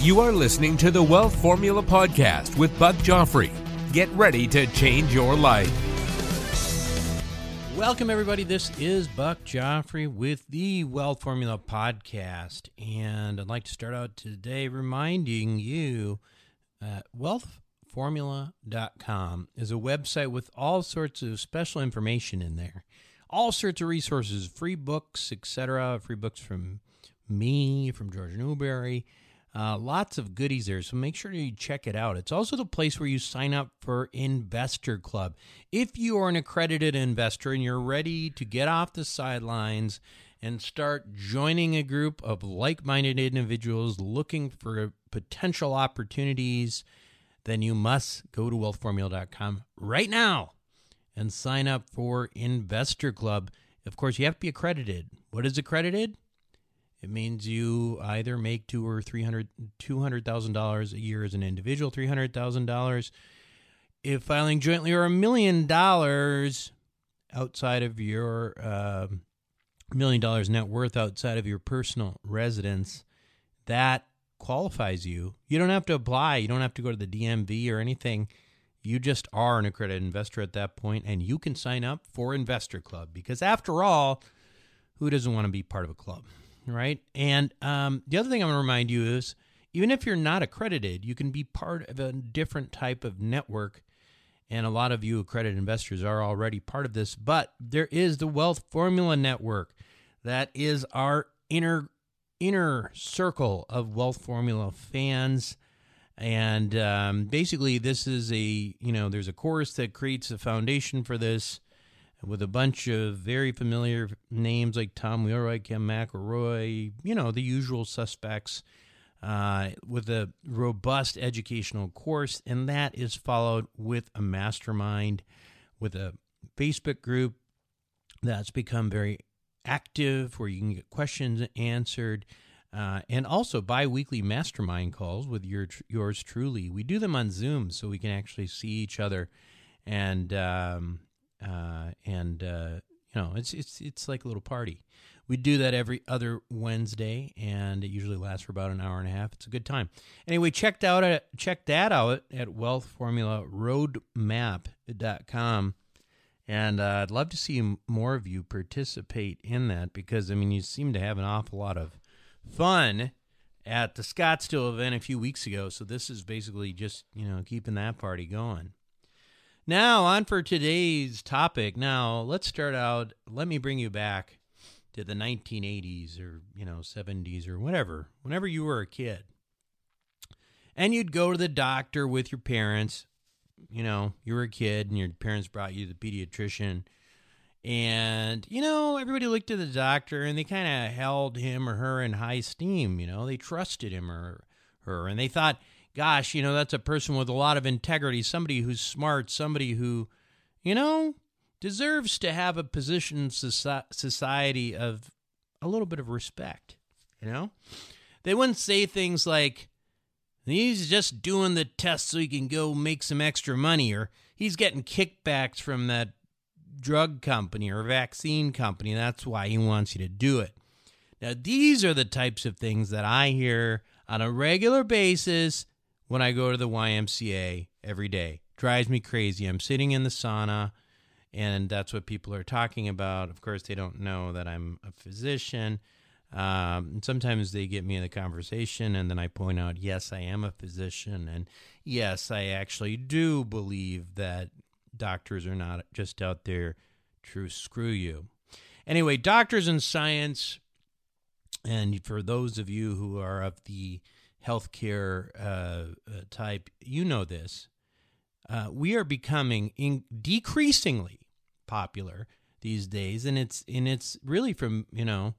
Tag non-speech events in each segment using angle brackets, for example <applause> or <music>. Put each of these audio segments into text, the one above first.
You are listening to the Wealth Formula Podcast with Buck Joffrey. Get ready to change your life. Welcome, everybody. This is Buck Joffrey with the Wealth Formula Podcast. And I'd like to start out today reminding you uh, that wealthformula.com is a website with all sorts of special information in there, all sorts of resources, free books, etc., free books from me, from George Newberry uh, lots of goodies there, so make sure you check it out. It's also the place where you sign up for Investor Club. If you are an accredited investor and you're ready to get off the sidelines and start joining a group of like minded individuals looking for potential opportunities, then you must go to wealthformula.com right now and sign up for Investor Club. Of course, you have to be accredited. What is accredited? It means you either make two or three hundred two hundred thousand dollars a year as an individual, three hundred thousand dollars if filing jointly, or a million dollars outside of your uh, million dollars net worth outside of your personal residence. That qualifies you. You don't have to apply. You don't have to go to the DMV or anything. You just are an accredited investor at that point, and you can sign up for Investor Club because, after all, who doesn't want to be part of a club? Right? And um, the other thing I'm going to remind you is even if you're not accredited, you can be part of a different type of network. And a lot of you accredited investors are already part of this, but there is the Wealth Formula Network. That is our inner inner circle of Wealth Formula fans. And um, basically, this is a you know there's a course that creates a foundation for this with a bunch of very familiar names like Tom Wheelwright, Ken McElroy, you know, the usual suspects, uh, with a robust educational course. And that is followed with a mastermind, with a Facebook group that's become very active where you can get questions answered. Uh, and also bi-weekly mastermind calls with your yours truly. We do them on Zoom so we can actually see each other and um, uh, and uh, you know it's it's it's like a little party. We do that every other Wednesday, and it usually lasts for about an hour and a half. It's a good time. Anyway, checked out at, check that out at wealthformularoadmap.com. And uh, I'd love to see more of you participate in that because, I mean, you seem to have an awful lot of fun at the Scottsdale event a few weeks ago. So this is basically just, you know, keeping that party going. Now, on for today's topic. Now, let's start out. Let me bring you back to the 1980s or, you know, 70s or whatever, whenever you were a kid. And you'd go to the doctor with your parents. You know, you were a kid and your parents brought you to the pediatrician. And, you know, everybody looked at the doctor and they kind of held him or her in high esteem. You know, they trusted him or her. And they thought, gosh, you know, that's a person with a lot of integrity, somebody who's smart, somebody who, you know, deserves to have a position in society of a little bit of respect, you know? They wouldn't say things like, he's just doing the test so he can go make some extra money, or he's getting kickbacks from that drug company or vaccine company. That's why he wants you to do it. Now, these are the types of things that I hear on a regular basis when I go to the YMCA every day. Drives me crazy. I'm sitting in the sauna, and that's what people are talking about. Of course, they don't know that I'm a physician. Um, and sometimes they get me in the conversation, and then I point out, yes, I am a physician, and yes, I actually do believe that doctors are not just out there to screw you. Anyway, doctors in science, and for those of you who are of the healthcare uh, uh, type, you know this. Uh, we are becoming in- decreasingly popular these days, and it's and it's really from you know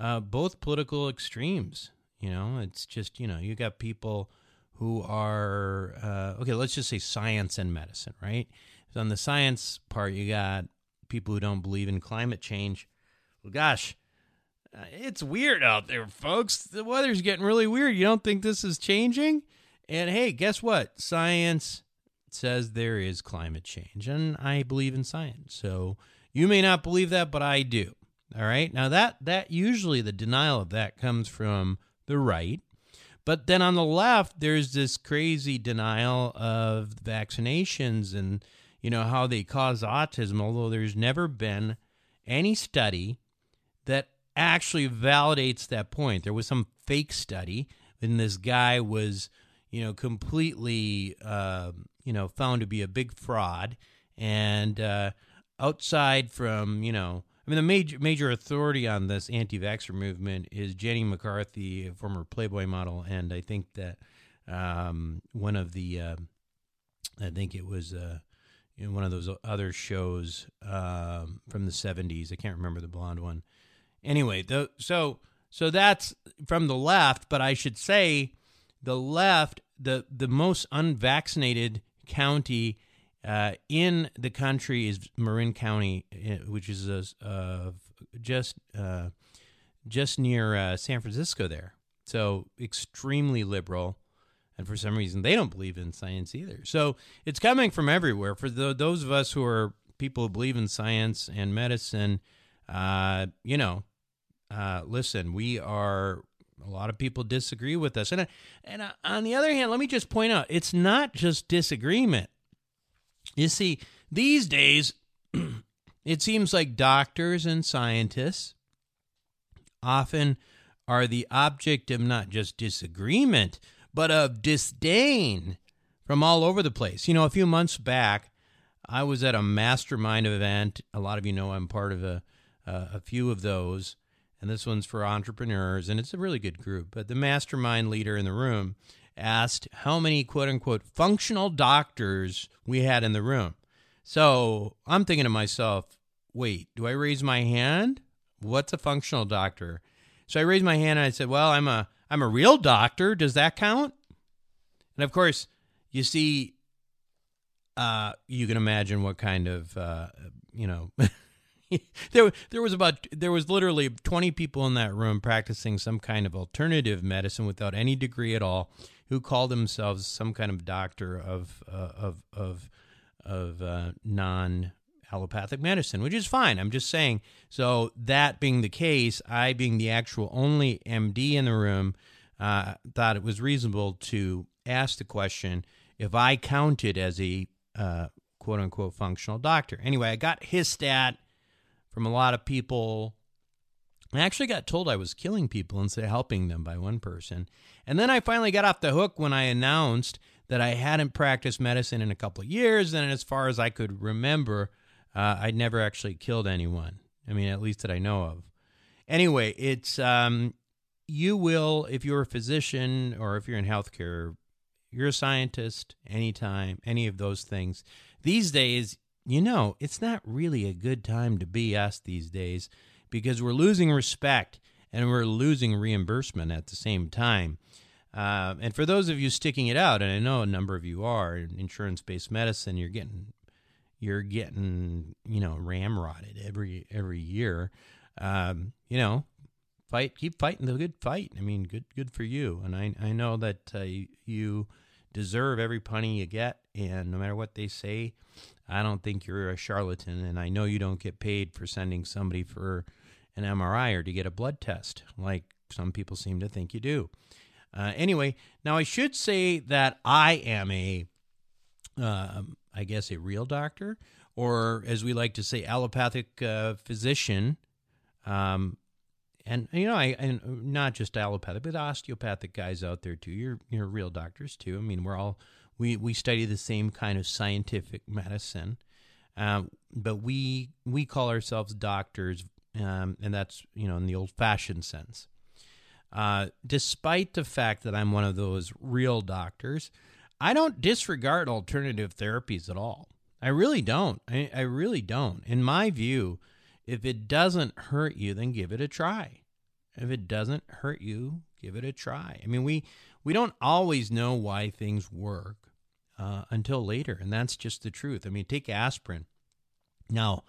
uh, both political extremes. You know, it's just you know you got people who are uh, okay. Let's just say science and medicine, right? So on the science part, you got people who don't believe in climate change. Well, gosh, uh, it's weird out there, folks. The weather's getting really weird. You don't think this is changing? And hey, guess what? Science says there is climate change, and I believe in science. So you may not believe that, but I do. All right. Now that that usually the denial of that comes from the right. But then on the left, there's this crazy denial of vaccinations and you know how they cause autism, although there's never been any study that actually validates that point. There was some fake study, and this guy was, you know, completely, uh, you know, found to be a big fraud. And uh, outside from, you know, I mean, the major major authority on this anti-vaxxer movement is Jenny McCarthy, a former Playboy model, and I think that um, one of the, uh, I think it was uh, in one of those other shows um, from the '70s. I can't remember the blonde one. Anyway, the, so so that's from the left, but I should say the left, the the most unvaccinated county uh, in the country is Marin County, uh, which is uh, just uh, just near uh, San Francisco. There, so extremely liberal, and for some reason they don't believe in science either. So it's coming from everywhere. For the, those of us who are people who believe in science and medicine, uh, you know, listen, we are a lot of people disagree with us. And and on the other hand, let me just point out, it's not just disagreement. You see, these days, <clears throat> it seems like doctors and scientists often are the object of not just disagreement, but of disdain from all over the place. You know, a few months back, I was at a mastermind event. A lot of you know I'm part of a, uh, a few of those, and this one's for entrepreneurs, and it's a really good group. But the mastermind leader in the room asked how many quote unquote functional doctors we had in the room. So I'm thinking to myself, wait, do I raise my hand? What's a functional doctor? So I raised my hand and I said, well, I'm a I'm a real doctor. Does that count? And of course, you see, uh, you can imagine what kind of uh, you know. <laughs> <laughs> there, there was about there was literally 20 people in that room practicing some kind of alternative medicine without any degree at all who called themselves some kind of doctor of uh, of of of uh, non allopathic medicine, which is fine. I'm just saying. So that being the case, I being the actual only MD in the room, uh, thought it was reasonable to ask the question if I counted as a uh, quote unquote functional doctor. Anyway, I got his stat from a lot of people I actually got told I was killing people instead of helping them by one person. And then I finally got off the hook when I announced that I hadn't practiced medicine in a couple of years. And as far as I could remember, uh, I'd never actually killed anyone. I mean, at least that I know of. Anyway, it's um, you will, if you're a physician or if you're in healthcare, you're a scientist, anytime, any of those things. These days, you know, it's not really a good time to be us these days because we're losing respect and we're losing reimbursement at the same time. Uh, and for those of you sticking it out, and I know a number of you are in insurance-based medicine, you're getting you're getting you know ramrodded every every year. Um, you know, fight, keep fighting the good fight. I mean, good good for you. And I I know that uh, you deserve every penny you get, and no matter what they say, I don't think you're a charlatan, and I know you don't get paid for sending somebody for an MRI or to get a blood test, like some people seem to think you do. Uh, anyway, now I should say that I am a, uh, I guess, a real doctor, or as we like to say, allopathic uh, physician. Um, and you know, I and not just allopathic, but osteopathic guys out there too. You're you're real doctors too. I mean, we're all we we study the same kind of scientific medicine, uh, but we we call ourselves doctors, um, and that's you know in the old fashioned sense. Uh, despite the fact that I'm one of those real doctors, I don't disregard alternative therapies at all. I really don't. I, I really don't. In my view, if it doesn't hurt you, then give it a try. If it doesn't hurt you, give it a try. I mean, we we don't always know why things work uh, until later, and that's just the truth. I mean, take aspirin. Now,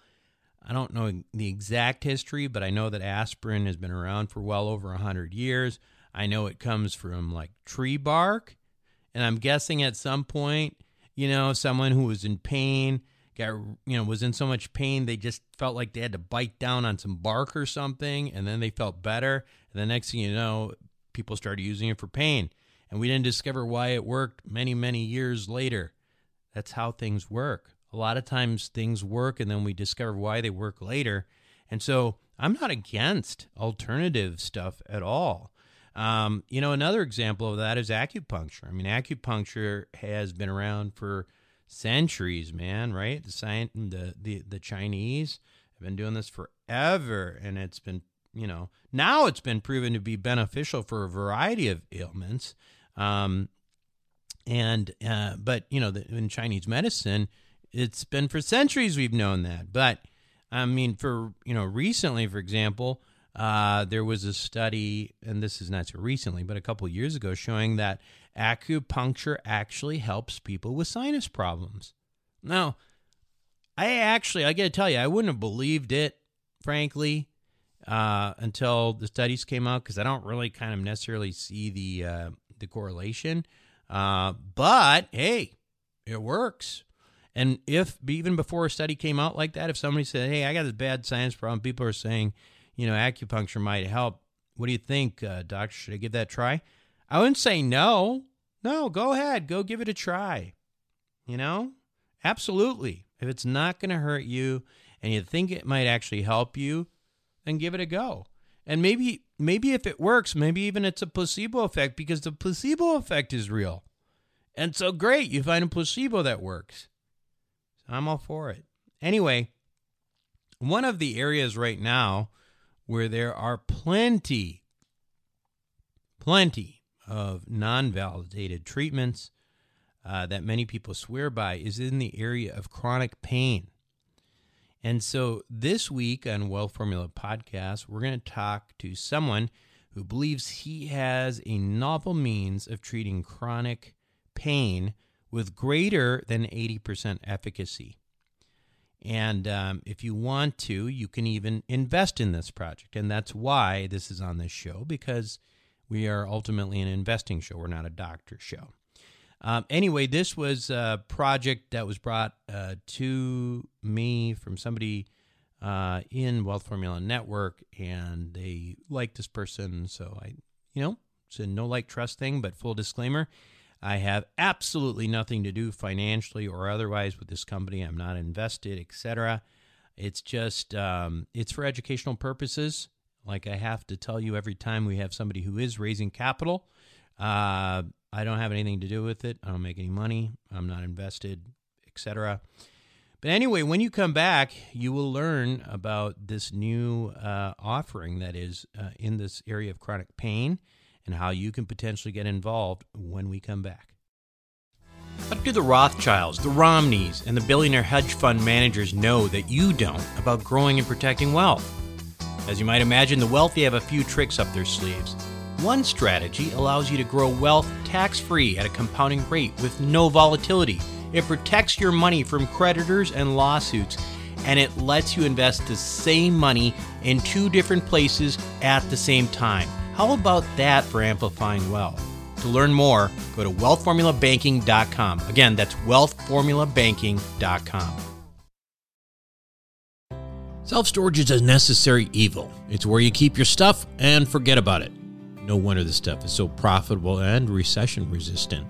I don't know the exact history, but I know that aspirin has been around for well over a hundred years. I know it comes from like tree bark, and I'm guessing at some point, you know, someone who was in pain got you know was in so much pain they just felt like they had to bite down on some bark or something and then they felt better and the next thing you know people started using it for pain and we didn't discover why it worked many many years later that's how things work a lot of times things work and then we discover why they work later and so i'm not against alternative stuff at all um, you know another example of that is acupuncture i mean acupuncture has been around for centuries, man. Right? The science, the the the Chinese have been doing this forever, and it's been you know now it's been proven to be beneficial for a variety of ailments. Um, and uh, but you know the, in Chinese medicine, it's been for centuries we've known that. But I mean, for you know recently, for example. Uh, there was a study, and this is not so recently, but a couple years ago, showing that acupuncture actually helps people with sinus problems. Now, I actually, I got to tell you, I wouldn't have believed it, frankly, uh, until the studies came out because I don't really kind of necessarily see the uh, the correlation. Uh, but hey, it works. And if even before a study came out like that, if somebody said, "Hey, I got this bad sinus problem," people are saying, you know, acupuncture might help. What do you think, uh, doctor? Should I give that a try? I wouldn't say no. No, go ahead. Go give it a try. You know? Absolutely. If it's not going to hurt you and you think it might actually help you, then give it a go. And maybe maybe if it works, maybe even it's a placebo effect because the placebo effect is real. And so great, you find a placebo that works. I'm all for it. Anyway, one of the areas right now where there are plenty plenty of non validated treatments uh, that many people swear by is in the area of chronic pain. And so this week on Wealth Formula Podcast, we're going to talk to someone who believes he has a novel means of treating chronic pain with greater than 80% efficacy. And um, if you want to, you can even invest in this project. And that's why this is on this show, because we are ultimately an investing show. We're not a doctor show. Um, anyway, this was a project that was brought uh, to me from somebody uh, in Wealth Formula Network, and they like this person. So I, you know, it's a no like trust thing, but full disclaimer. I have absolutely nothing to do financially or otherwise with this company. I'm not invested, etc. It's just um, it's for educational purposes like I have to tell you every time we have somebody who is raising capital. Uh, I don't have anything to do with it. I don't make any money. I'm not invested, etc. But anyway, when you come back, you will learn about this new uh, offering that is uh, in this area of chronic pain and how you can potentially get involved when we come back. What do the Rothschilds, the Romneys, and the billionaire hedge fund managers know that you don't about growing and protecting wealth? As you might imagine, the wealthy have a few tricks up their sleeves. One strategy allows you to grow wealth tax free at a compounding rate with no volatility. It protects your money from creditors and lawsuits, and it lets you invest the same money in two different places at the same time. How about that for amplifying wealth? To learn more, go to wealthformulabanking.com. Again, that's wealthformulabanking.com. Self storage is a necessary evil. It's where you keep your stuff and forget about it. No wonder this stuff is so profitable and recession resistant.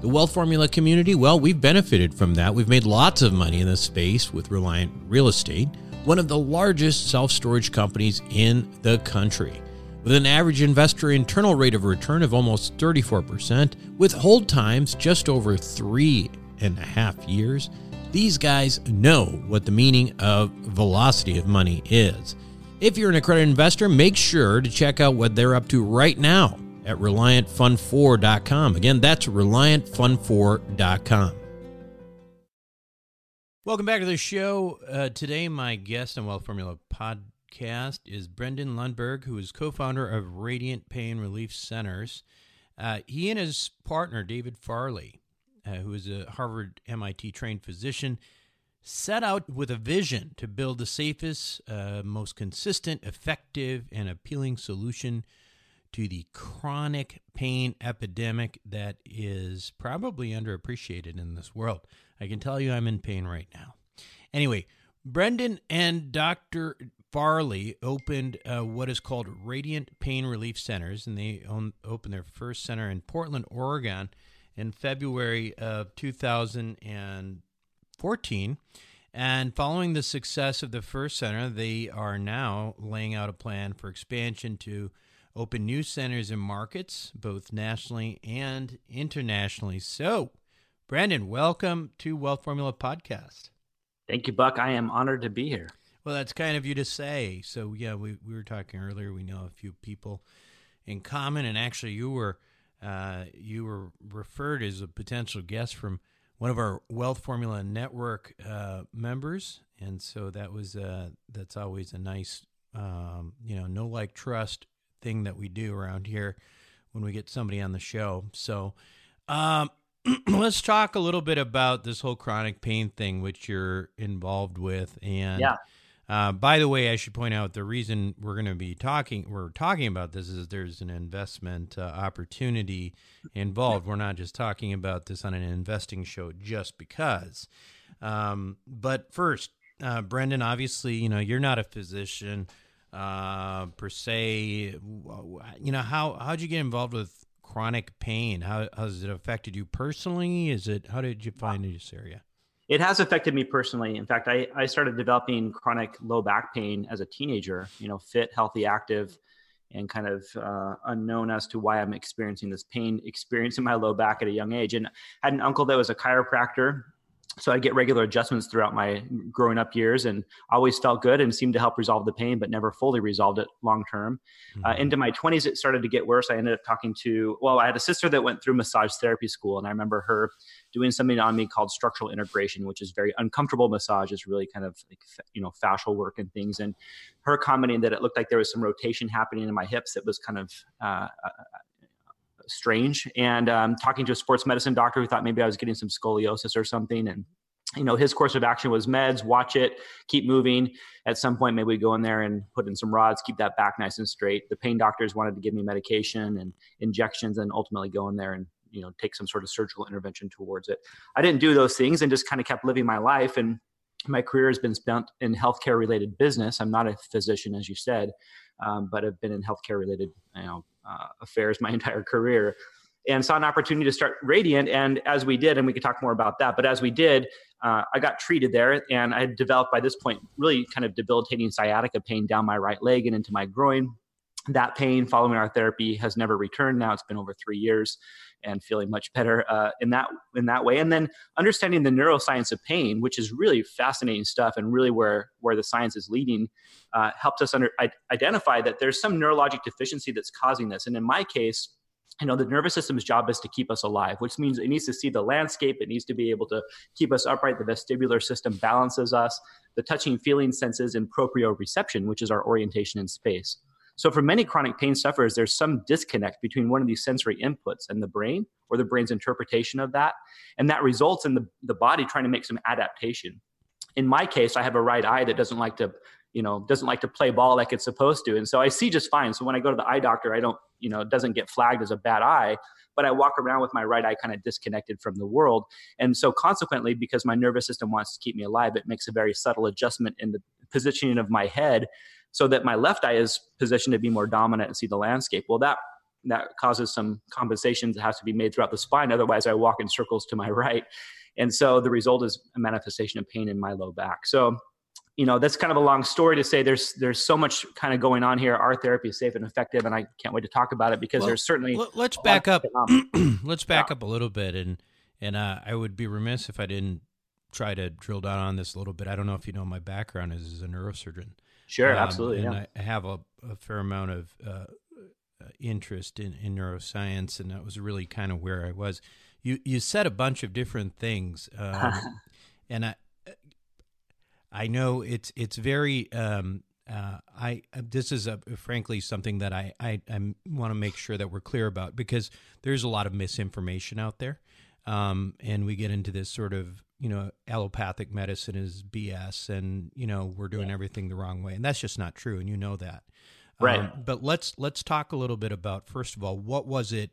The Wealth Formula community, well, we've benefited from that. We've made lots of money in this space with Reliant Real Estate, one of the largest self storage companies in the country. With an average investor internal rate of return of almost 34%, with hold times just over three and a half years, these guys know what the meaning of velocity of money is. If you're an accredited investor, make sure to check out what they're up to right now at ReliantFund4.com. Again, that's ReliantFund4.com. Welcome back to the show. Uh, today, my guest on Wealth Formula podcast is Brendan Lundberg, who is co founder of Radiant Pain Relief Centers. Uh, he and his partner, David Farley, uh, who is a Harvard MIT trained physician, set out with a vision to build the safest, uh, most consistent, effective, and appealing solution to the chronic pain epidemic that is probably underappreciated in this world. I can tell you I'm in pain right now. Anyway, Brendan and Dr. Farley opened uh, what is called Radiant Pain Relief Centers, and they own, opened their first center in Portland, Oregon in February of 2014. And following the success of the first center, they are now laying out a plan for expansion to open new centers and markets, both nationally and internationally. So, Brendan, welcome to Wealth Formula Podcast. Thank you, Buck. I am honored to be here. Well, that's kind of you to say. So, yeah, we, we were talking earlier. We know a few people in common, and actually, you were uh, you were referred as a potential guest from one of our Wealth Formula Network uh, members, and so that was uh, that's always a nice, um, you know, no like trust thing that we do around here when we get somebody on the show. So, um, <clears throat> let's talk a little bit about this whole chronic pain thing, which you're involved with, and yeah. Uh, by the way, I should point out the reason we're going to be talking we're talking about this is there's an investment uh, opportunity involved. We're not just talking about this on an investing show just because. Um, but first, uh, Brendan, obviously, you know you're not a physician uh, per se. You know how how'd you get involved with chronic pain? How has it affected you personally? Is it how did you find this area? It has affected me personally. In fact, I, I started developing chronic low back pain as a teenager, you know, fit, healthy, active, and kind of uh, unknown as to why I'm experiencing this pain, experiencing my low back at a young age. And I had an uncle that was a chiropractor so I get regular adjustments throughout my growing up years, and always felt good and seemed to help resolve the pain, but never fully resolved it long term. Uh, mm-hmm. Uh, into my 20s, it started to get worse. I ended up talking to well, I had a sister that went through massage therapy school, and I remember her doing something on me called structural integration, which is very uncomfortable massage. It's really kind of like you know fascial work and things, and her commenting that it looked like there was some rotation happening in my hips that was kind of uh, uh strange. And um, talking to a sports medicine doctor who thought maybe I was getting some scoliosis or something. And you know, his course of action was meds, watch it, keep moving. At some point, maybe we go in there and put in some rods, keep that back nice and straight. The pain doctors wanted to give me medication and injections, and ultimately go in there and you know take some sort of surgical intervention towards it. I didn't do those things and just kind of kept living my life. And my career has been spent in healthcare related business. I'm not a physician, as you said, um, but I've been in healthcare related you know uh, affairs my <laughs> entire career and saw an opportunity to start Radiant. And as we did, and we could talk more about that, but as we did, uh, I got treated there and I had developed by this point really kind of debilitating sciatica pain down my right leg and into my groin. That pain following our therapy has never returned. Now it's been over three years and feeling much better uh, in that in that way. And then understanding the neuroscience of pain, which is really fascinating stuff and really where where the science is leading, uh, helped us under, identify that there's some neurologic deficiency that's causing this. And in my case, you know the nervous system's job is to keep us alive which means it needs to see the landscape it needs to be able to keep us upright the vestibular system balances us the touching feeling senses and proprioception which is our orientation in space so for many chronic pain sufferers there's some disconnect between one of these sensory inputs and the brain or the brain's interpretation of that. And that results in the, the body trying to make some adaptation. In my case i have a right eye that doesn't like to you know doesn't like to play ball like it's supposed to. And so i see just fine. So when i go to the eye doctor i don't you know doesn't get flagged as a bad eye but i walk around with my right eye kind of disconnected from the world. And so consequently because my nervous system wants to keep me alive it makes a very subtle adjustment in the positioning of my head so that my left eye is positioned to be more dominant and see the landscape. Well that that causes some compensations that has to be made throughout the spine. Otherwise i walk in circles to my <laughs> right. And so the result is a manifestation of pain in my low back. So you know that's kind of a long story to say there's there's so much kind of going on here. Our therapy is safe and effective and i can't wait to talk about it because well, there's certainly let's back up <clears throat> let's back yeah. up a little bit and and uh, i would be remiss if i didn't try to drill down on this a little bit. I don't know if you know my background is as a neurosurgeon sure um, absolutely and yeah. i have a, a fair amount of uh, uh interest in, in neuroscience and that was really kind of where i was you you said a bunch of different things um, <laughs> and i I know it's it's very. Um, uh, I this is a, frankly something that I I, I want to make sure that we're clear about because there's a lot of misinformation out there, um, and we get into this sort of you know allopathic medicine is BS, and you know we're doing yeah. everything the wrong way, and that's just not true, and you know that. Right. Um, but let's let's talk a little bit about first of all what was it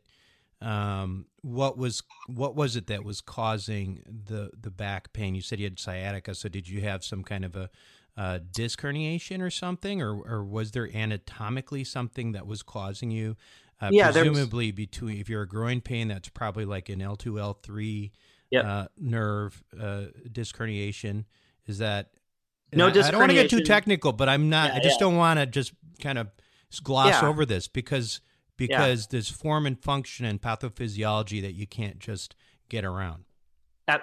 um, what was what was it that was causing the the back pain? You said you had sciatica, so did you have some kind of a uh, disc herniation or something, or or was there anatomically something that was causing you? Uh, yeah, presumably was... between if you're a groin pain, that's probably like an L two L three uh, nerve uh, disc herniation. Is that no? I, I don't want to get too technical, but I'm not. Yeah, I just yeah. don't want to just kind of gloss yeah. over this because because there's form and function and pathophysiology that you can't just get around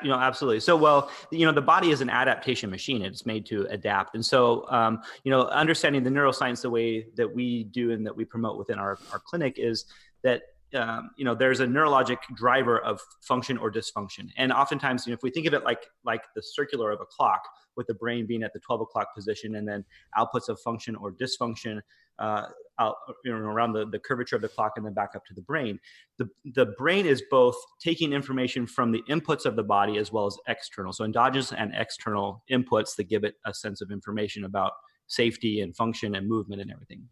you know absolutely so well you know the body is an adaptation machine it's made to adapt and so um, you know understanding the neuroscience the way that we do and that we promote within our, our clinic is that um, you know there's a neurologic driver of function or dysfunction. And oftentimes you know if we think of it like like the circular of a clock with the brain being at the 12 o'clock position and then outputs of function or dysfunction uh, out you know, around the, the curvature of the clock and then back up to the brain the, the brain is both taking information from the inputs of the body as well as external. So endogenous and external inputs that give it a sense of information about safety and function and movement and everything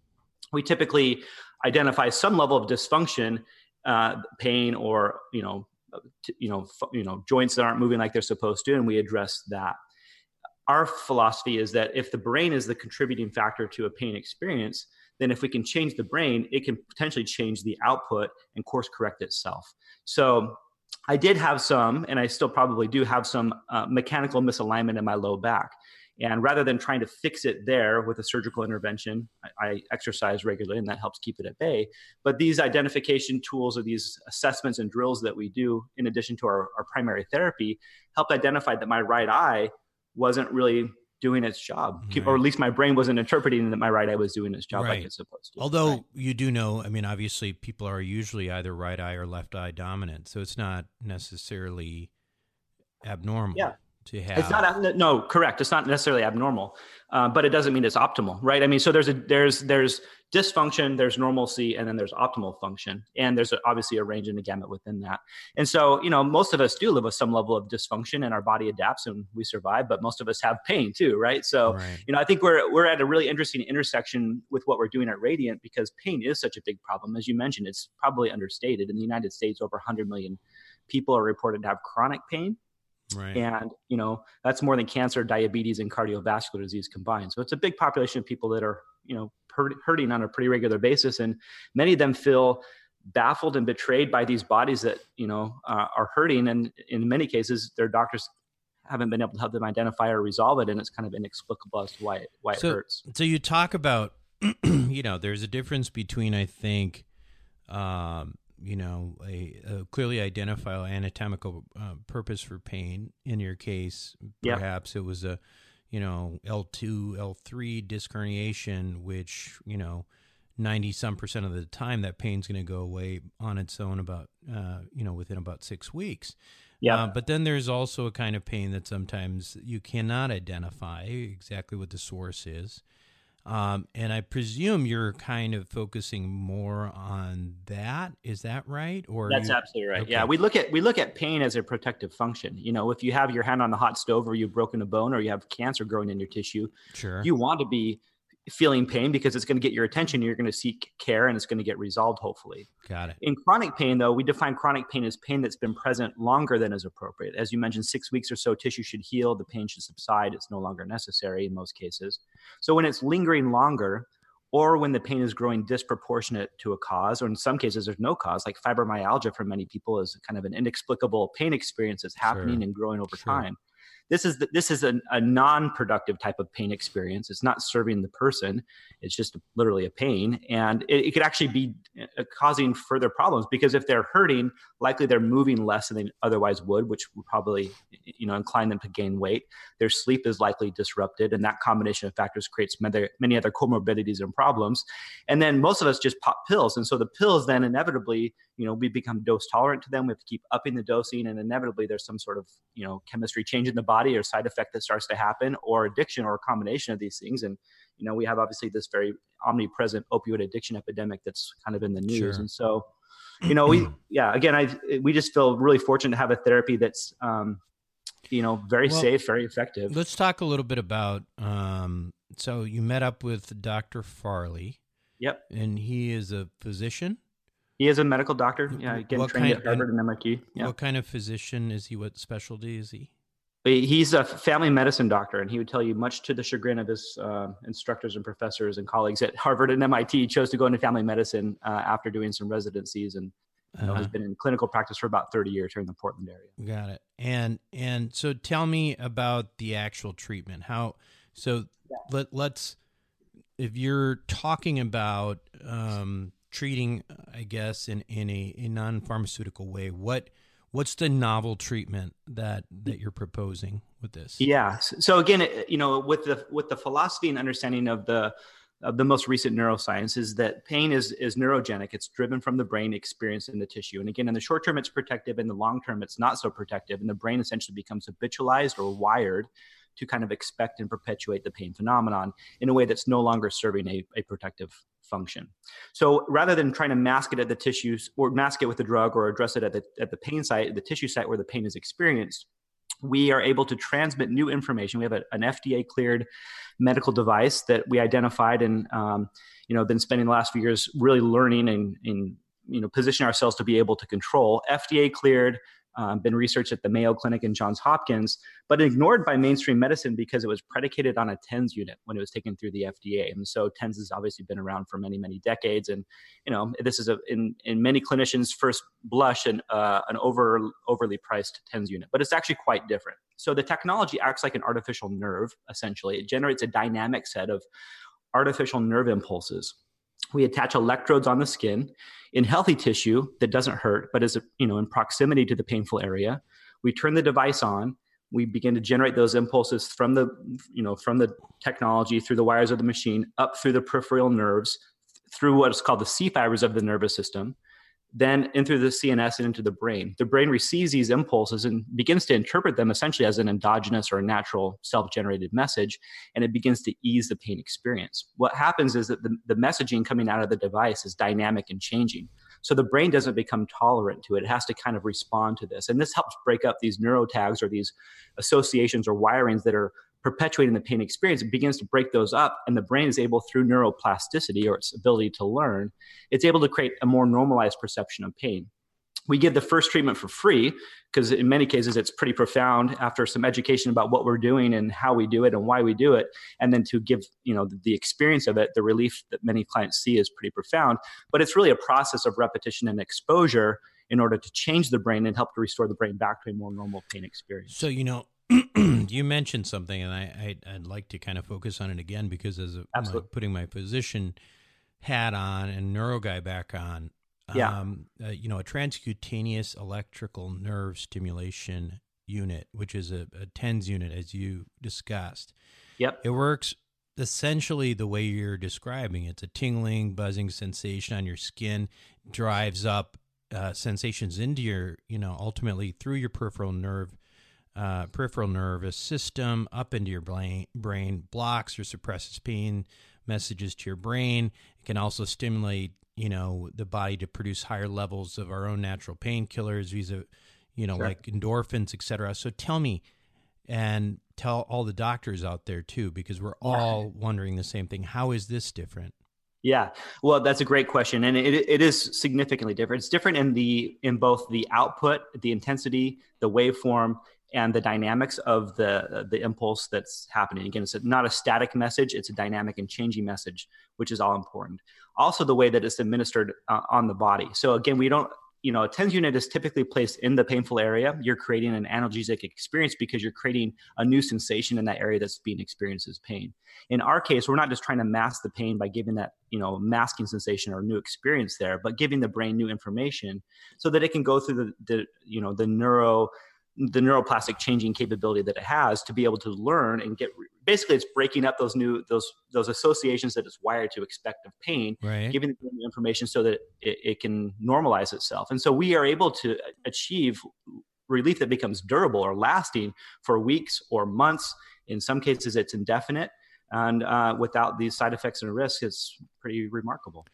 we typically identify some level of dysfunction, uh, pain, or you know, t- you know, f- you know, joints that aren't moving like they're supposed to, and we address that. Our philosophy is that if the brain is the contributing factor to a pain experience, then if we can change the brain, it can potentially change the output and course correct itself. So I did have some, and I still probably do have some uh, mechanical misalignment in my low back. And rather than trying to fix it there with a surgical intervention, I, I, exercise regularly and that helps keep it at bay. But these identification tools or these assessments and drills that we do, in addition to our, our primary therapy, helped identify that my right eye wasn't really doing its job, right. or at least my brain wasn't interpreting that my right eye was doing its job right. like it's supposed to. Although right. you do know, I mean, obviously people are usually either right eye or left eye dominant, so it's not necessarily abnormal. Yeah to have. It's not no correct. It's not necessarily abnormal, uh, but it doesn't mean it's optimal, right? I mean, so there's a there's there's dysfunction, there's normalcy, and then there's optimal function, and there's obviously a range and a gamut within that. And so you know, most of us do live with some level of dysfunction, and our body adapts and we survive. But most of us have pain too, right? So right. you know, I think we're we're at a really interesting intersection with what we're doing at Radiant because pain is such a big problem, as you mentioned. It's probably understated. In the United States, over 100 million people are reported to have chronic pain Right. And, you know, that's more than cancer, diabetes, and cardiovascular disease combined. So it's a big population of people that are, you know, hurting on a pretty regular basis. And many of them feel baffled and betrayed by these bodies that, you know, uh, are hurting. And in many cases, their doctors haven't been able to help them identify or resolve it. And it's kind of inexplicable as to why it, why so, it hurts. So you talk about, <clears throat> you know, there's a difference between, I think, um, you know, a, a clearly identifiable anatomical uh, purpose for pain. In your case, perhaps yep. it was a, you know, L2, L3 disc herniation, which, you know, 90 some percent of the time that pain's going to go away on its own about, uh, you know, within about six weeks. Yeah. Uh, but then there's also a kind of pain that sometimes you cannot identify exactly what the source is. Um, and I presume you're kind of focusing more on that. Is that right? Or that's you... absolutely right. Okay. Yeah, we look at we look at pain as a protective function. You know, if you have your hand on the hot stove, or you've broken a bone, or you have cancer growing in your tissue, sure, you want to be feeling pain because it's going to get your attention. You're going to seek care and it's going to get resolved, hopefully. Got it. In chronic pain, though, we define chronic pain as pain that's been present longer than is appropriate. As you mentioned, six weeks or so, tissue should heal, the pain should subside. It's no longer necessary in most cases. So when it's lingering longer, or when the pain is growing disproportionate to a cause, or in some cases there's no cause, like fibromyalgia for many people is kind of an inexplicable pain experience that's happening sure. and growing over sure. time this is the, this is a, a non-productive type of pain experience. It's not serving the person. It's just literally a pain. And it, it, could actually be uh, causing further problems because if they're hurting likely they're moving less than they otherwise would which would probably you know incline them to gain weight. Their sleep is likely disrupted and that combination of factors creates many, many other comorbidities and problems. And then most of us just pop pills. And so the pills then inevitably you know we become dose tolerant to them. We have to keep upping the dosing and inevitably there's some sort of you know chemistry change in the body or side effect that starts to happen or addiction or a combination of these things and you know we have obviously this very omnipresent opioid addiction epidemic that's kind of in the news sure. and so you know we <clears throat> yeah again i we just feel really fortunate to have a therapy that's um you know very well, safe very effective let's talk a little bit about um so you met up with dr farley yep and he is a physician he is a medical doctor. Yeah, getting what trained kind, at Harvard and, and MIT. Yeah. What kind of physician is he? What specialty is he? He's a family medicine doctor, and he would tell you, much to the chagrin of his uh, instructors and professors and colleagues at Harvard and MIT, he chose to go into family medicine uh, after doing some residencies, and you know, uh-huh. has been in clinical practice for about thirty years here in the Portland area. Got it. And and so, tell me about the actual treatment. How so? Yeah. Let let's if you're talking about um, treating, I guess, in in a, a non pharmaceutical way, what what's the novel treatment that that you're proposing with this? Yeah. So again, you know, with the with the philosophy and understanding of the of the most recent neuroscience is that pain is is neurogenic. It's driven from the brain, experienced in the tissue. And again, in the short term, it's protective. In the long term, it's not so protective, and the brain essentially becomes habitualized or wired to kind of expect and perpetuate the pain phenomenon in a way that's no longer serving a, a protective function. So rather than trying to mask it at the tissues or mask it with the drug or address it at the, at the pain site, the tissue site where the pain is experienced, we are able to transmit new information. We have a, an FDA cleared medical device that we identified and, um, you know, been spending the last few years really learning and, and you know, position ourselves to be able to control. FDA cleared, um, been researched at the Mayo Clinic and Johns Hopkins, but ignored by mainstream medicine because it was predicated on a TENS unit when it was taken through the FDA. And so TENS has obviously been around for many, many decades. And, you know, this is a, in, in many clinicians' first blush, an, uh, an over, overly priced TENS unit, but it's actually quite different. So the technology acts like an artificial nerve, essentially. It generates a dynamic set of artificial nerve impulses we attach electrodes on the skin in healthy tissue that doesn't hurt but is you know in proximity to the painful area. We turn the device on. We begin to generate those impulses from the you know from the technology through the wires of the machine up through the peripheral nerves through what is called the c fibers of the nervous system then in through the CNS and into the brain. The brain receives these impulses and begins to interpret them essentially as an endogenous or a natural self generated message, and it begins to ease the pain experience. What happens is that the, the messaging coming out of the device is dynamic and changing. So the brain doesn't become tolerant to it. It has to kind of respond to this. And this helps break up these neurotags or these associations or wirings that are perpetuating the pain experience, it begins to break those up, and the brain is able, through neuroplasticity or its ability to learn, it's able to create a more normalized perception of pain. We give the first treatment for free because, in many cases, it's pretty profound after some education about what we're doing and how we do it and why we do it. And then to give you know the, experience of it, the relief that many clients see is pretty profound. But it's really a process of repetition and exposure in order to change the brain and help to restore the brain back to a more normal pain experience. So, you know, you mentioned something, and I, I would like to kind of focus on it again because as a, my, putting my physician hat on and neuro guy back on, yeah. Um, uh, you know, a transcutaneous electrical nerve stimulation unit, which is a, a TENS unit, as you discussed. Yep. It works essentially the way you're describing. It's a tingling, buzzing sensation on your skin, drives up uh, sensations into your, you know, ultimately through your peripheral nerve uh, peripheral nervous system up into your brain, brain, blocks or suppresses pain messages to your brain. It can also stimulate, you know, the body to produce higher levels of our own natural painkillers, vis you know, sure. like endorphins, etc. So tell me, and tell all the doctors out there too, because we're all wondering the same thing. How is this different? Yeah, well, that's a great question, and it, it is significantly different. It's different in the in both the output, the intensity, the waveform, and the dynamics of the the impulse that's happening. Again, it's not a static message; it's a dynamic and changing message, which is all important. Also, the way that it's administered uh, on the body. So again, we don't you know, a TENS unit is typically placed in the painful area. You're creating an analgesic experience because you're creating a new sensation in that area that's being experienced as pain. In our case, we're not just trying to mask the pain by giving that, you know, masking sensation or new experience there, but giving the brain new information so that it can go through the, the you know, the neuro the neuroplastic changing capability that it has to be able to learn and get basically it's breaking up those new those those associations that it's wired to expect of pain right. giving the information so that it, it can normalize itself. And so we are able to achieve relief that becomes durable or lasting for weeks or months. In some cases it's indefinite. And uh, without these side effects and risks it's pretty remarkable.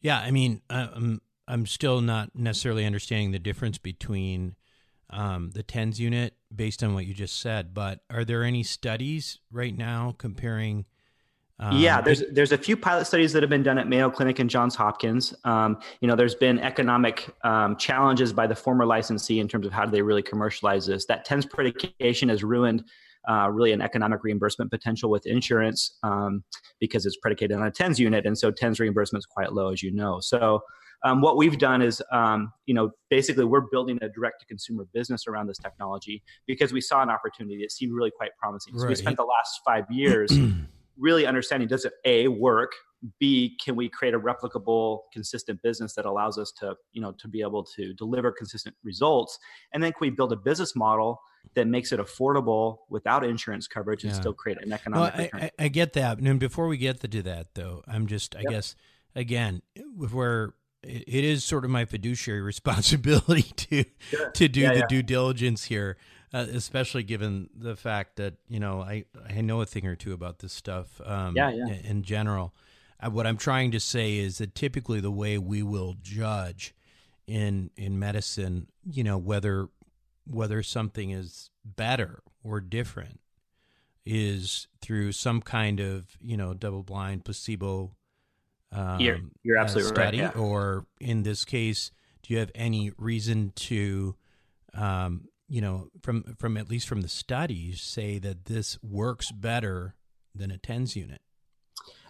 Yeah i mean i'm i'm still not necessarily understanding the difference between um, the TENS unit based on what you just said. But are there any studies right now comparing? Um, yeah, there's there's a few pilot studies that have been done at Mayo Clinic and Johns Hopkins. Um, you know, there's been economic um, challenges by the former licensee in terms of how do they really commercialize this. That TENS predication has ruined uh, really an economic reimbursement potential with insurance um, because it's predicated on a TENS unit, and so TENS reimbursement is quite low, as you know. So um, what we've done is, um, you know, basically we're building a direct to consumer business around this technology because we saw an opportunity that seemed really quite promising. So we spent the last five years <clears throat> really understanding does it a work b can we create a replicable consistent business that allows us to you know to be able to deliver consistent results and then can we build a business model that makes it affordable without insurance coverage and yeah. still create an economic well, I, I, get that and before we get to that though i'm just i yep. guess again where it is sort of my fiduciary <laughs> responsibility <laughs> to sure. to do yeah, the yeah. due diligence here, uh, especially given the fact that you know I I know a thing or two about this stuff. Um, yeah, yeah. In general, uh, what I'm trying to say is that typically the way we will judge in in medicine, you know, whether whether something is better or different is through some kind of you know double blind placebo um, you're, you're absolutely study, right. Yeah. Or in this case, do you have any reason to, um, you know, from from at least from the studies, say that this works better than a TENS unit?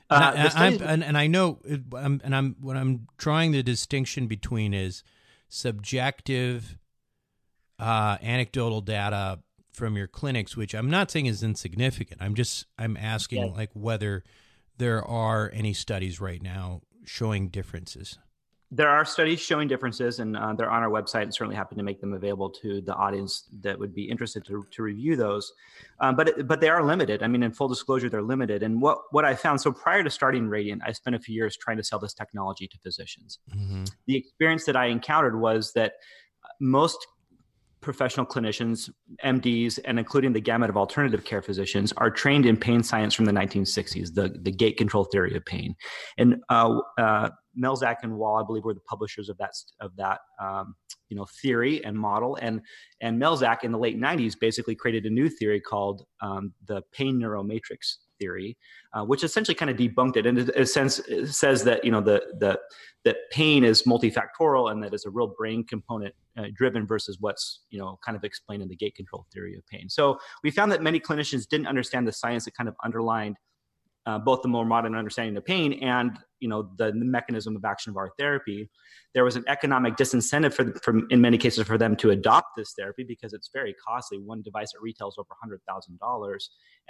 Uh, and, I, and, and, I know, I'm, and I'm what I'm drawing the distinction between is subjective, uh, anecdotal data from your clinics, which I'm not saying is insignificant. I'm just I'm asking yeah. like whether there are any studies right now showing differences. There are studies showing differences, and uh, they're on our website. And certainly happy to make them available to the audience that would be interested to, to review those. Um, but but they are limited. I mean, in full disclosure, they're limited. And what what I found so prior to starting Radiant, I spent a few years trying to sell this technology to physicians. Mm-hmm. The experience that I encountered was that most professional clinicians, MDs, and including the gamut of alternative care physicians are trained in pain science from the 1960s, the, the gate control theory of pain. And uh, uh, Melzack and Wall, I believe, were the publishers of that of that um, you know theory and model. And and Melzack in the late 90s basically created a new theory called um, the pain neuromatrix theory, uh, which essentially kind of debunked it, and in a sense it says that you know the the that pain is multifactorial and that is a real brain component uh, driven versus what's you know kind of explained in the gate control theory of pain. So we found that many clinicians didn't understand the science that kind of underlined uh, both the more modern understanding of pain and you know the, the, mechanism of action of our therapy there was an economic disincentive for, for in many cases for them to adopt this therapy because it's very costly. One device that retails over $100000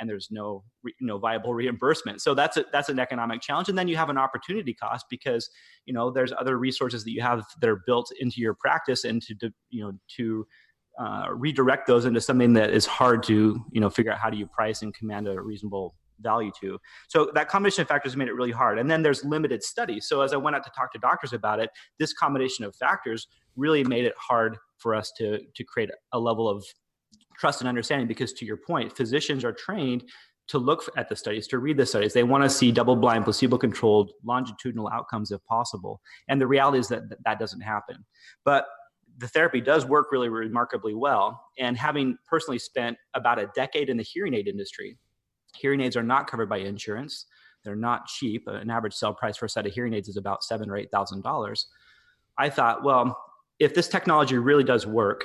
and there's no you know viable reimbursement. So that's a that's an economic challenge. And then you have an opportunity cost because you know there's other resources that you have that are built into your practice and to you know to uh, redirect those into something that is hard to you know figure out how do you price and command a reasonable value to. So that combination of factors made it really hard. And then there's limited studies. So as I went out to talk to doctors about it, this combination of factors really made it hard for us to to create a level of trust and understanding because to your point, physicians are trained to look at the studies, to read the studies. They want to see double blind, placebo controlled, longitudinal outcomes if possible. And the reality is that that doesn't happen. But the therapy does work really remarkably well. And having personally spent about a decade in the hearing aid industry, Hearing aids are not covered by insurance. They're not cheap. An average sale price for a set of hearing aids is about seven or eight thousand dollars. I thought, well, if this technology really does work,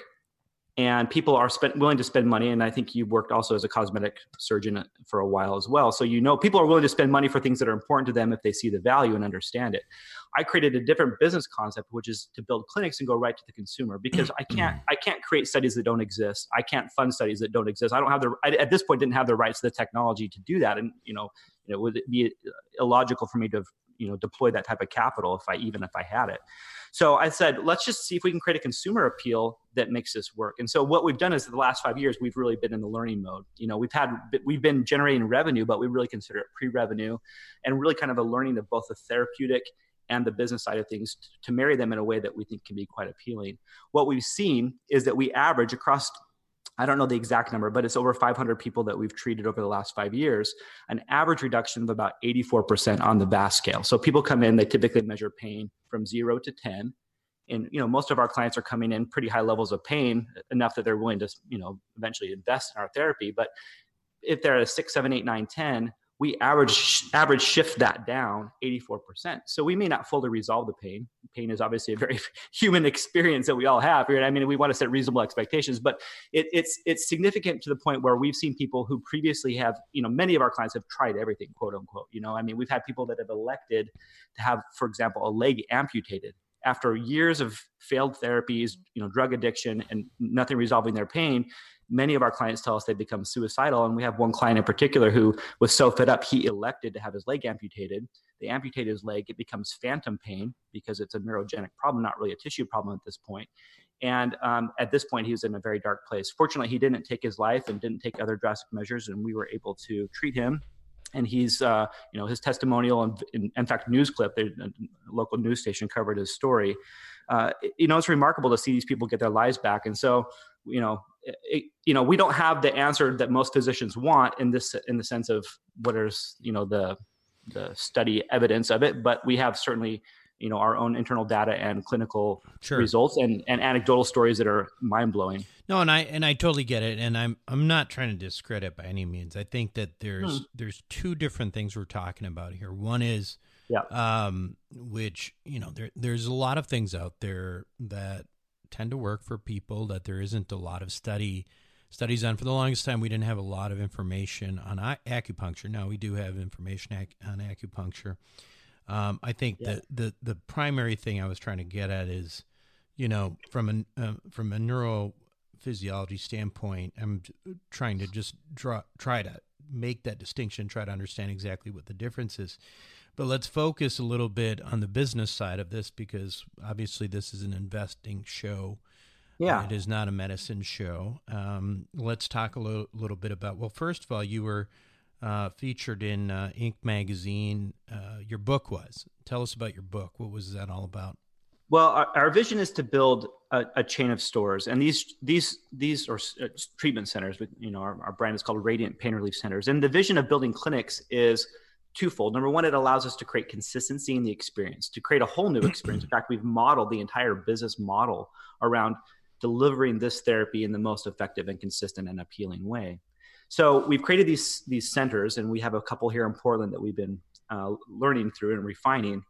and people are spend, willing to spend money and i think you worked also as a cosmetic surgeon for a while as well so you know people are willing to spend money for things that are important to them if they see the value and understand it i created a different business concept which is to build clinics and go right to the consumer because i mm-hmm. can't i can't create studies that don't exist. I can't fund studies that don't exist. I don't have the I, at this point didn't have the rights to the technology to do that. And you know, you know would it be illogical for me to you know deploy that type of capital if i even if i had it. So I said, let's just see if we can create a consumer appeal that makes this work. And so what we've done is the last five years, we've really been in the learning mode. You know, we've had, we've been generating revenue, but we really consider it pre-revenue and really kind of a learning of both the therapeutic and the business side of things to marry them in a way that we think can be quite appealing. What we've seen is that we average across I don't know the exact number, but it's over 500 people that we've treated over the last five years, an average reduction of about 84% on the VAS scale. So people come in, they typically measure pain from zero to 10. And, you know, most of our clients are coming in pretty high levels of pain, enough that they're willing to, you know, eventually invest in our therapy. But if they're a six, seven, eight, nine, 10, we average average shift that down 84%. So we may not fully resolve the pain. Pain is obviously a very <laughs> human experience that we all have. Right? I mean, we want to set reasonable expectations, but it, it's it's significant to the point where we've seen people who previously have, you know, many of our clients have tried everything, quote unquote. You know, I mean, we've had people that have elected to have, for example, a leg amputated after years of failed therapies, you know, drug addiction and nothing resolving their pain many of our clients tell us they become suicidal. And we have one client in particular who was so fed up, he elected to have his leg amputated. They amputate his leg, it becomes phantom pain because it's a neurogenic problem, not really a tissue problem at this point. And um, at this point, he was in a very dark place. Fortunately, he didn't take his life and didn't take other drastic measures, and we were able to treat him. And he's, uh, you know, his testimonial and, in, in fact, news clip, the local news station covered his story. Uh, you know, it's remarkable to see these people get their lives back. And so, you know, it, you know we don't have the answer that most physicians want in this in the sense of what is you know the the study evidence of it but we have certainly you know our own internal data and clinical sure. results and and anecdotal stories that are mind blowing no and i and i totally get it and i'm i'm not trying to discredit by any means i think that there's hmm. there's two different things we're talking about here one is yeah um which you know there there's a lot of things out there that tend to work for people that there isn't a lot of study studies on. For the longest time, we didn't have a lot of information on acupuncture. Now we do have information on acupuncture. Um, I think yeah. the, the the primary thing I was trying to get at is, you know, from a uh, from a neurophysiology standpoint, I'm trying to just draw try to make that distinction, try to understand exactly what the difference is. But let's focus a little bit on the business side of this because obviously this is an investing show. Yeah. It is not a medicine show. Um, let's talk a little, little, bit about, well, first of all, you were uh, featured in uh, Inc. magazine. Uh, your book was. Tell us about your book. What was that all about? Well, our, our vision is to build a, a, chain of stores, and these these these are uh, treatment centers. But You know, our, our brand is called Radiant Pain Relief Centers, and the vision of building clinics is twofold. Number one, it allows us to create consistency in the experience, to create a whole new <clears throat> experience. In fact, we've modeled the entire business model around delivering this therapy in the most effective and consistent and appealing way. So we've created these these centers, and we have a couple here in Portland that we've been uh, learning through and refining.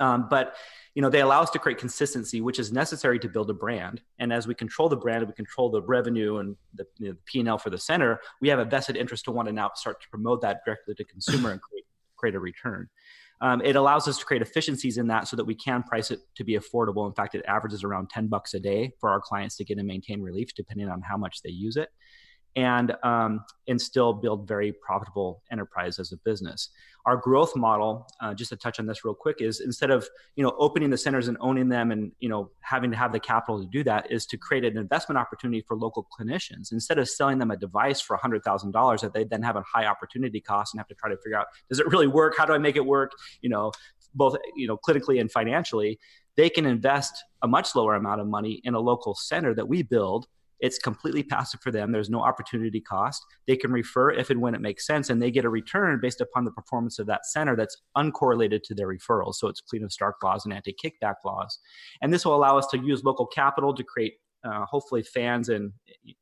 Um, but you know they allow us to create consistency which is necessary to build a brand and as we control the brand and we control the revenue and the, you know, the p&l for the center we have a vested interest to want to now start to promote that directly to consumer and create, create a return. Um, it allows us to create efficiencies in that so that we can price it to be affordable. In fact it averages around 10 bucks a day for our clients to get and maintain relief depending on how much they use it and um, and still build very profitable enterprise as a business. Our growth model, uh, just to touch on this real quick, is instead of you know opening the centers and owning them and you know having to have the capital to do that, is to create an investment opportunity for local clinicians. Instead of selling them a device for hundred thousand dollars that they then have a high opportunity cost and have to try to figure out does it really work? How do I make it work? You know, both you know clinically and financially. They can invest a much lower amount of money in a local center that we build it's completely passive for them. There's no opportunity cost. They can refer if and when it makes sense, and they get a return based upon the performance of that center that's uncorrelated to their referrals. So it's clean of Stark laws and anti kickback laws. And this will allow us to use local capital to create uh, hopefully fans and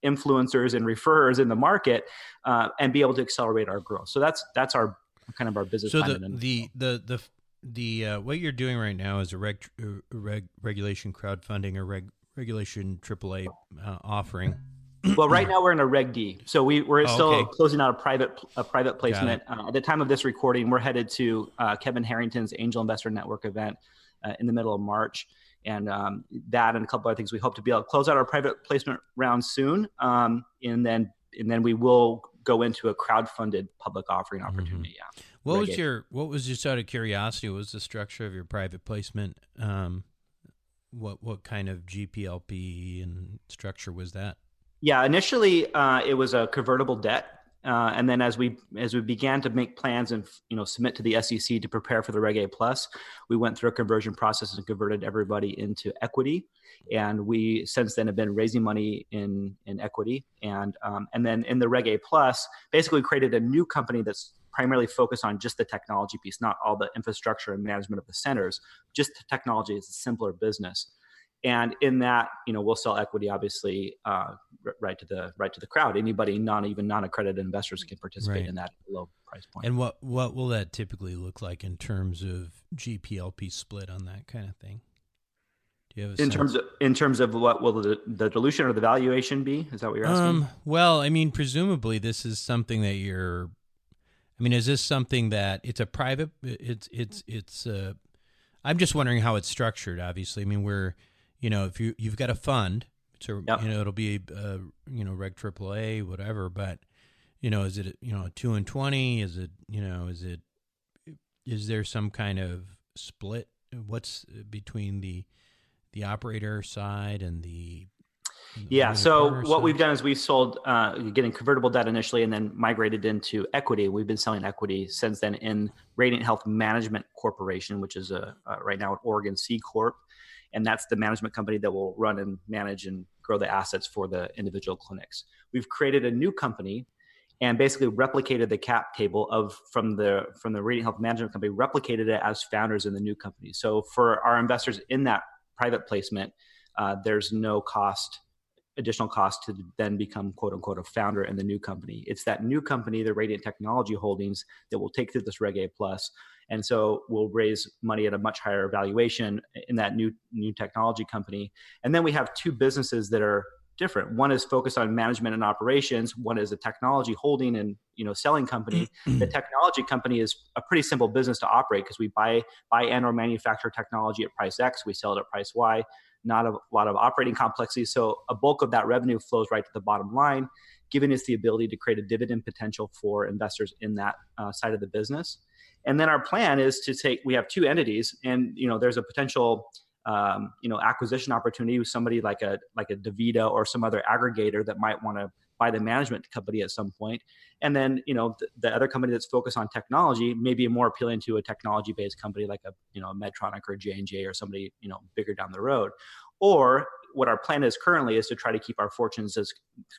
influencers and referrers in the market uh, and be able to accelerate our growth. So that's that's our kind of our business. So the, the the the the uh, what you're doing right now is a reg, reg regulation crowdfunding or reg regulation AAA uh, offering? well, right now we're in a Reg D, so we we're Oh, still okay. closing out a private a private placement. Uh, at the time of this recording, we're headed to uh, Kevin Harrington's Angel Investor Network event uh, in the middle of March, and um, that and a couple other things. We hope to be able to close out our private placement round soon, um, and then and then we will go into a crowd-funded public offering opportunity. Yeah. What was Reg A. your what was just out of curiosity? What was the structure of your private placement? Um, what what kind of GPLP and structure was that? Yeah, initially uh, it was a convertible debt, uh, and then as we as we began to make plans and you know submit to the SEC to prepare for the Reg A Plus, we went through a conversion process and converted everybody into equity. And we since then have been raising money in in equity, and um, and then in the Reg A Plus, basically created a new company that's primarily focus on just the technology piece, not all the infrastructure and management of the centers. Just the technology is a simpler business and in that you know we'll sell equity obviously uh, right to the right to the crowd anybody non even non-accredited investors can participate Right. in that low price point. And what what will that typically look like in terms of GPLP split on that kind of thing? Do you have a in sense? terms of in terms of what will the, the dilution or the valuation be is that what you're asking Um, well, I mean, presumably this is something that you're. I mean, is this something that it's a private? It's it's it's. Uh, I'm just wondering how it's structured. Obviously, I mean, we're, you know, if you you've got a fund, so Yep. you know it'll be, uh, you know, Reg AAA, whatever. But you know, is it you know two and twenty? Is it you know is it is there some kind of split? What's between the the operator side and the Yeah. So what side? we've done is we've sold, uh, getting convertible debt initially, and then migrated into equity. We've been selling equity since then in Radiant Health Management Corporation, which is a uh, right now an Oregon C corp, and that's the management company that will run and manage and grow the assets for the individual clinics. We've created a new company. And basically replicated the cap table of from the from the Radiant Health Management Company, replicated it as founders in the new company. So for our investors in that private placement, uh, there's no cost additional cost to then become quote unquote a founder in the new company. It's that new company, the Radiant Technology Holdings, that will take through this Reg A plus, and so we'll raise money at a much higher valuation in that new new technology company. And then we have two businesses that are different. One is focused on management and operations. One is a technology holding and you know selling company. Mm-hmm. the technology company is a pretty simple business to operate because we buy buy and or manufacture technology at price X, we sell it at price Y not a lot of operating complexity. So a bulk of that revenue flows right to the bottom line, giving us the ability to create a dividend potential for investors in that uh, side of the business. And then our plan is to take. We have two entities, and you know there's a potential. Um, you know, acquisition opportunity with somebody like a like a Davita or some other aggregator that might want to buy the management company at some point. And then, you know, the, the other company that's focused on technology may be more appealing to a technology-based company like a, you know, Medtronic or J and J or somebody, you know, bigger down the road. Or what our plan is currently is to try to keep our fortunes as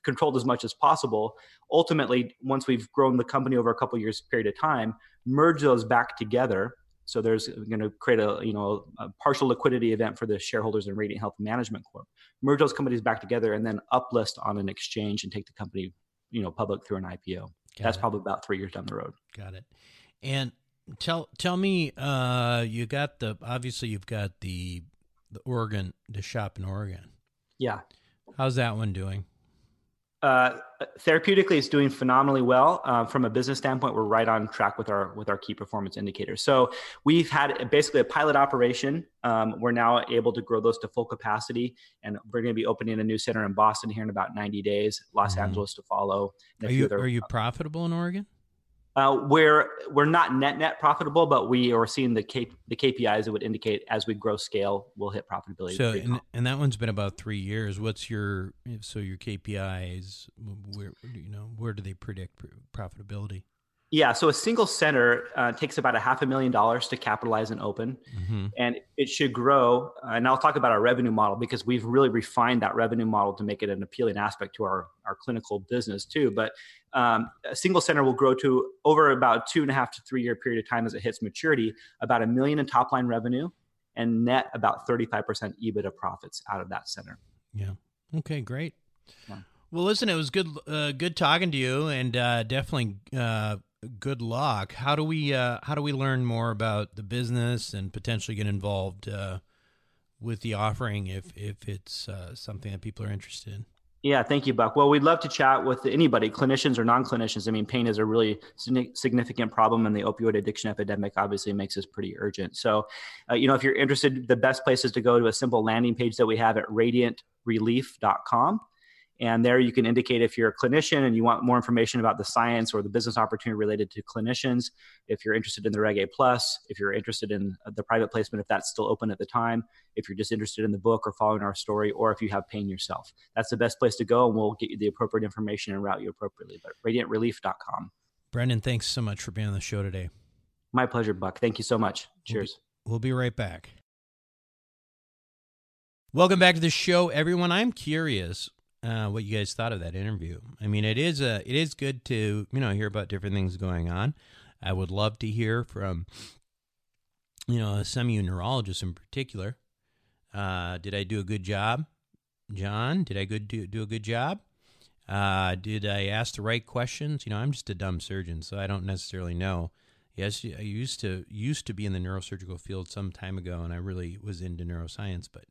controlled as much as possible. Ultimately, once we've grown the company over a couple years period of time, merge those back together. So there's going to create a you know a partial liquidity event for the shareholders in Radiant Health Management Corp. Merge those companies back together and then uplist on an exchange and take the company you know public through an IPO. Got That's it. probably about three years down the road. Got it. And tell tell me, uh, you got the obviously you've got the the Oregon the shop in Oregon. Yeah. How's that one doing? Uh, therapeutically, it's doing phenomenally well. Uh, from a business standpoint, we're right on track with our with our key performance indicators. So we've had basically a pilot operation. Um, we're now able to grow those to full capacity, and we're going to be opening a new center in Boston here in about 90 days. Los Mhm. Angeles to follow. Are you other- are you profitable in Oregon? Uh, we're we're not net net profitable, but we are seeing the K, the KPIs that would indicate as we grow scale, we'll hit profitability. So and, and that one's been about three years. What's your so your KPIs? Where you know where do they predict profitability? Yeah, so a single center uh, takes about a half a million dollars to capitalize and open, hmm and it should grow. uh, And I'll talk about our revenue model because we've really refined that revenue model to make it an appealing aspect to our, our clinical business too. But um, a single center will grow to over about two and a half to three year period of time as it hits maturity, about a million in top line revenue, and net about 35% EBITDA profits out of that center. Yeah. Okay. Great. Yeah. Well, listen, it was good. Uh, good talking to you, and uh, definitely uh, good luck. How do we uh, How do we learn more about the business and potentially get involved uh, with the offering if if it's uh, something that people are interested in. Yeah, thank you, Buck. Well, we'd love to chat with anybody, clinicians or non-clinicians. I mean, pain is a really significant problem, and the opioid addiction epidemic obviously makes this pretty urgent. So, uh, you know, if you're interested, the best place is to go to a simple landing page that we have at radiantrelief.com. And there you can indicate if you're a clinician and you want more information about the science or the business opportunity related to clinicians, if you're interested in the Reg A Plus, if you're interested in the private placement, if that's still open at the time, if you're just interested in the book or following our story, or if you have pain yourself. That's the best place to go, and we'll get you the appropriate information and route you appropriately. But radiantrelief.com. Brendan, thanks so much for being on the show today. My pleasure, Buck. Thank you so much. Cheers. We'll be, we'll be right back. Welcome back to the show, everyone. I'm curious uh, what you guys thought of that interview. I mean, it is a it is good to you know hear about different things going on. I would love to hear from you know some of you neurologists in particular. Uh, did I do a good job, John? Did I good do, do a good job? Uh, did I ask the right questions? You know, I'm just a dumb surgeon, so I don't necessarily know. Yes, I used to used to be in the neurosurgical field some time ago, and I really was into neuroscience, but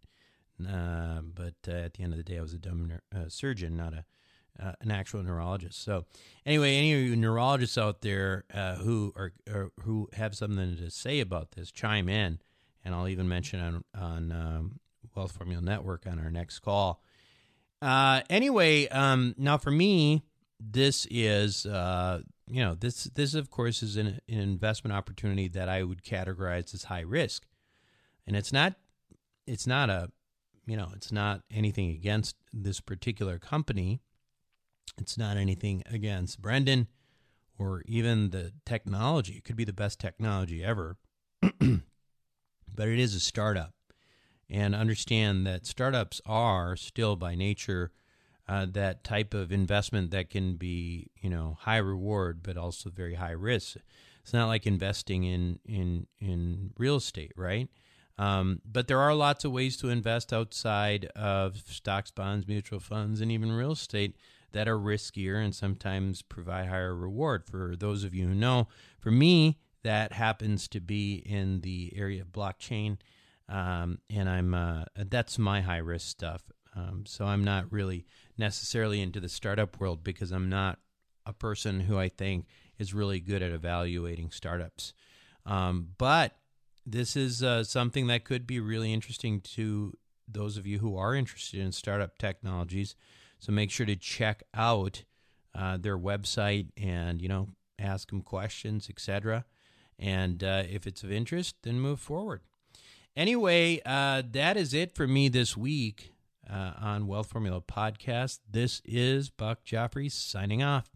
uh, but uh, at the end of the day, I was a dumb uh, surgeon, not a uh, an actual neurologist. So, anyway, any of you neurologists out there uh, who are, who have something to say about this, chime in, and I'll even mention on on um, Wealth Formula Network on our next call. anyway, um, now for me, this is you know this this of course is an, an investment opportunity that I would categorize as high risk, and it's not it's not a you know, it's not anything against this particular company. It's not anything against Brendan or even the technology. It could be the best technology ever, <clears throat> but it is a startup. And understand that startups are still by nature uh, that type of investment that can be, you know, high reward, but also very high risk. It's not like investing in in in real estate, right? Um, but there are lots of ways to invest outside of stocks, bonds, mutual funds, and even real estate that are riskier and sometimes provide higher reward. For those of you who know, for me, that happens to be in the area of blockchain, um, and I'm uh, that's my high risk stuff. Um, so I'm not really necessarily into the startup world because I'm not a person who I think is really good at evaluating startups. Um, but this is uh, something that could be really interesting to those of you who are interested in startup technologies. So make sure to check out uh, their website and you know ask them questions, etc. And uh, if it's of interest, then move forward. Anyway, uh, that is it for me this week uh, on Wealth Formula Podcast. This is Buck Joffrey signing off.